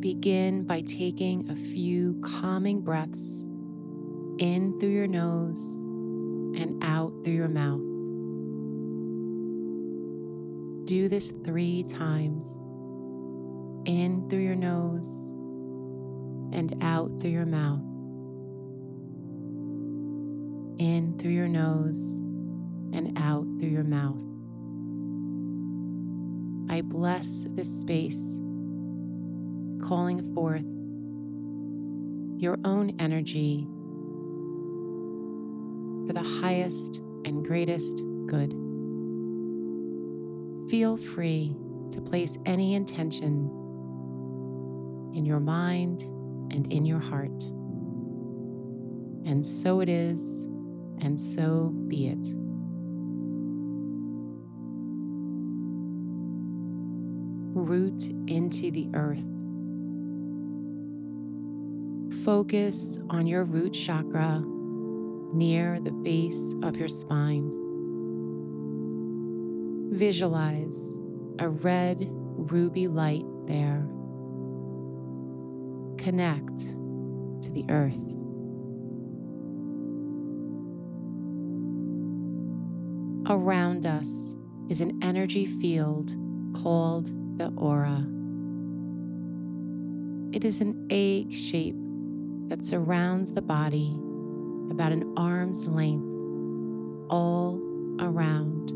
Begin by taking a few calming breaths in through your nose and out through your mouth. Do this three times in through your nose and out through your mouth. In through your nose and out through your mouth. I bless this space calling forth your own energy for the highest and greatest good. Feel free to place any intention in your mind and in your heart. And so it is, and so be it. Root into the earth focus on your root chakra near the base of your spine. Visualize a red ruby light there. Connect to the earth. Around us is an energy field called the aura. It is an egg shape that surrounds the body about an arm's length all around.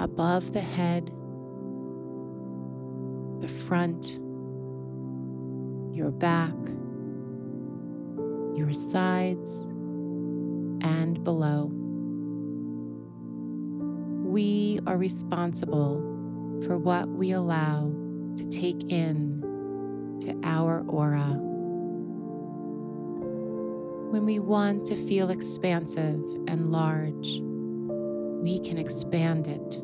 Above the head, the front, your back, your sides, and below. We are responsible for what we allow to take in to our aura. When we want to feel expansive and large, we can expand it.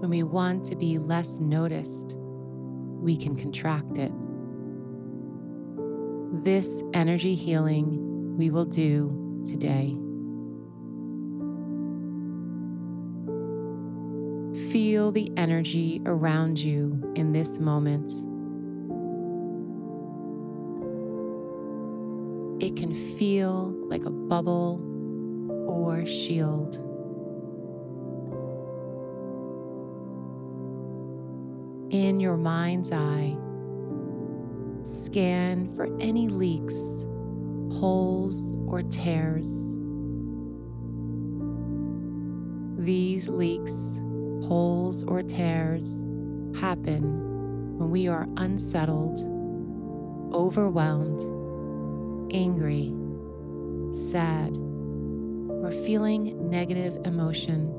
When we want to be less noticed, we can contract it. This energy healing we will do today. Feel the energy around you in this moment. It can feel like a bubble or shield. In your mind's eye, scan for any leaks, holes, or tears. These leaks holes or tears happen when we are unsettled, overwhelmed, angry, sad, or feeling negative emotion.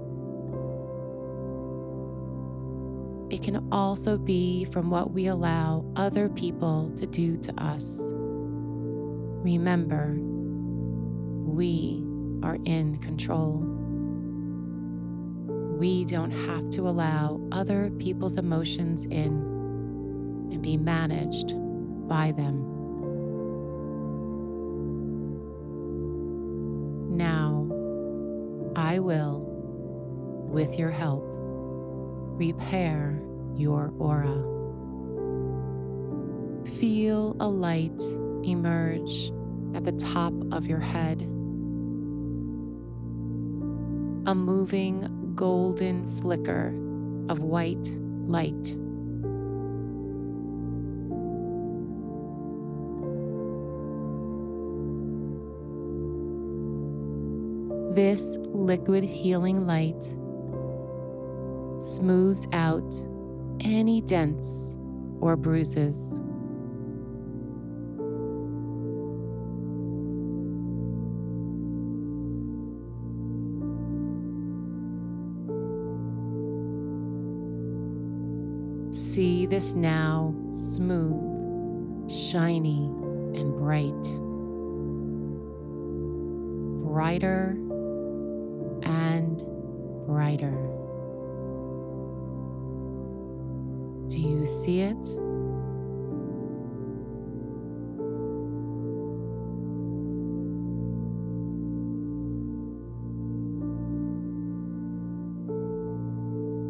It can also be from what we allow other people to do to us. Remember, we are in control. We don't have to allow other people's emotions in and be managed by them. Now, I will, with your help, repair your aura. Feel a light emerge at the top of your head. A moving golden flicker of white light. This liquid healing light smooths out any dents or bruises. See this now smooth, shiny, and bright. Brighter and brighter. Do you see it?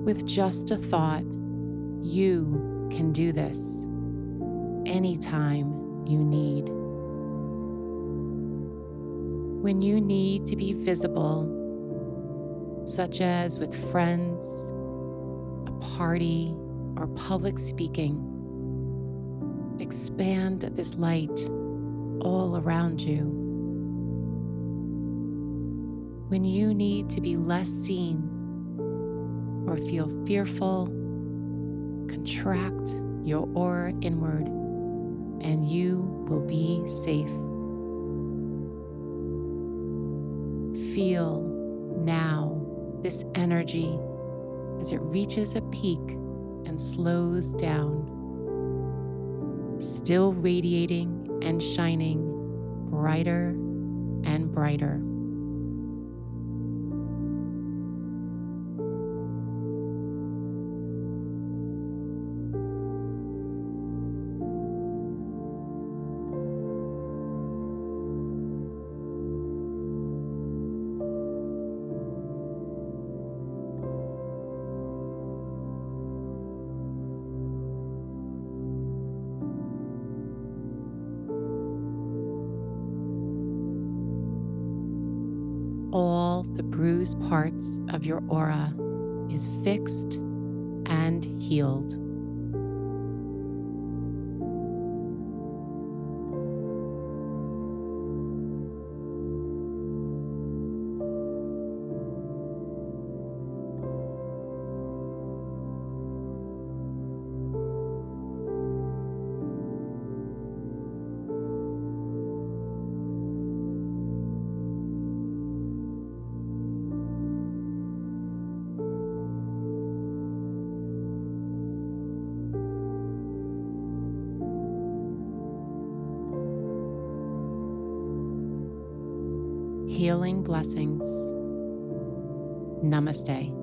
With just a thought, you can do this anytime you need. When you need to be visible, such as with friends, a party, or public speaking, expand this light all around you. When you need to be less seen or feel fearful, contract your aura inward and you will be safe. Feel now this energy as it reaches a peak and slows down, still radiating and shining brighter and brighter. Parts of your aura is fixed and healed. Healing blessings. Namaste.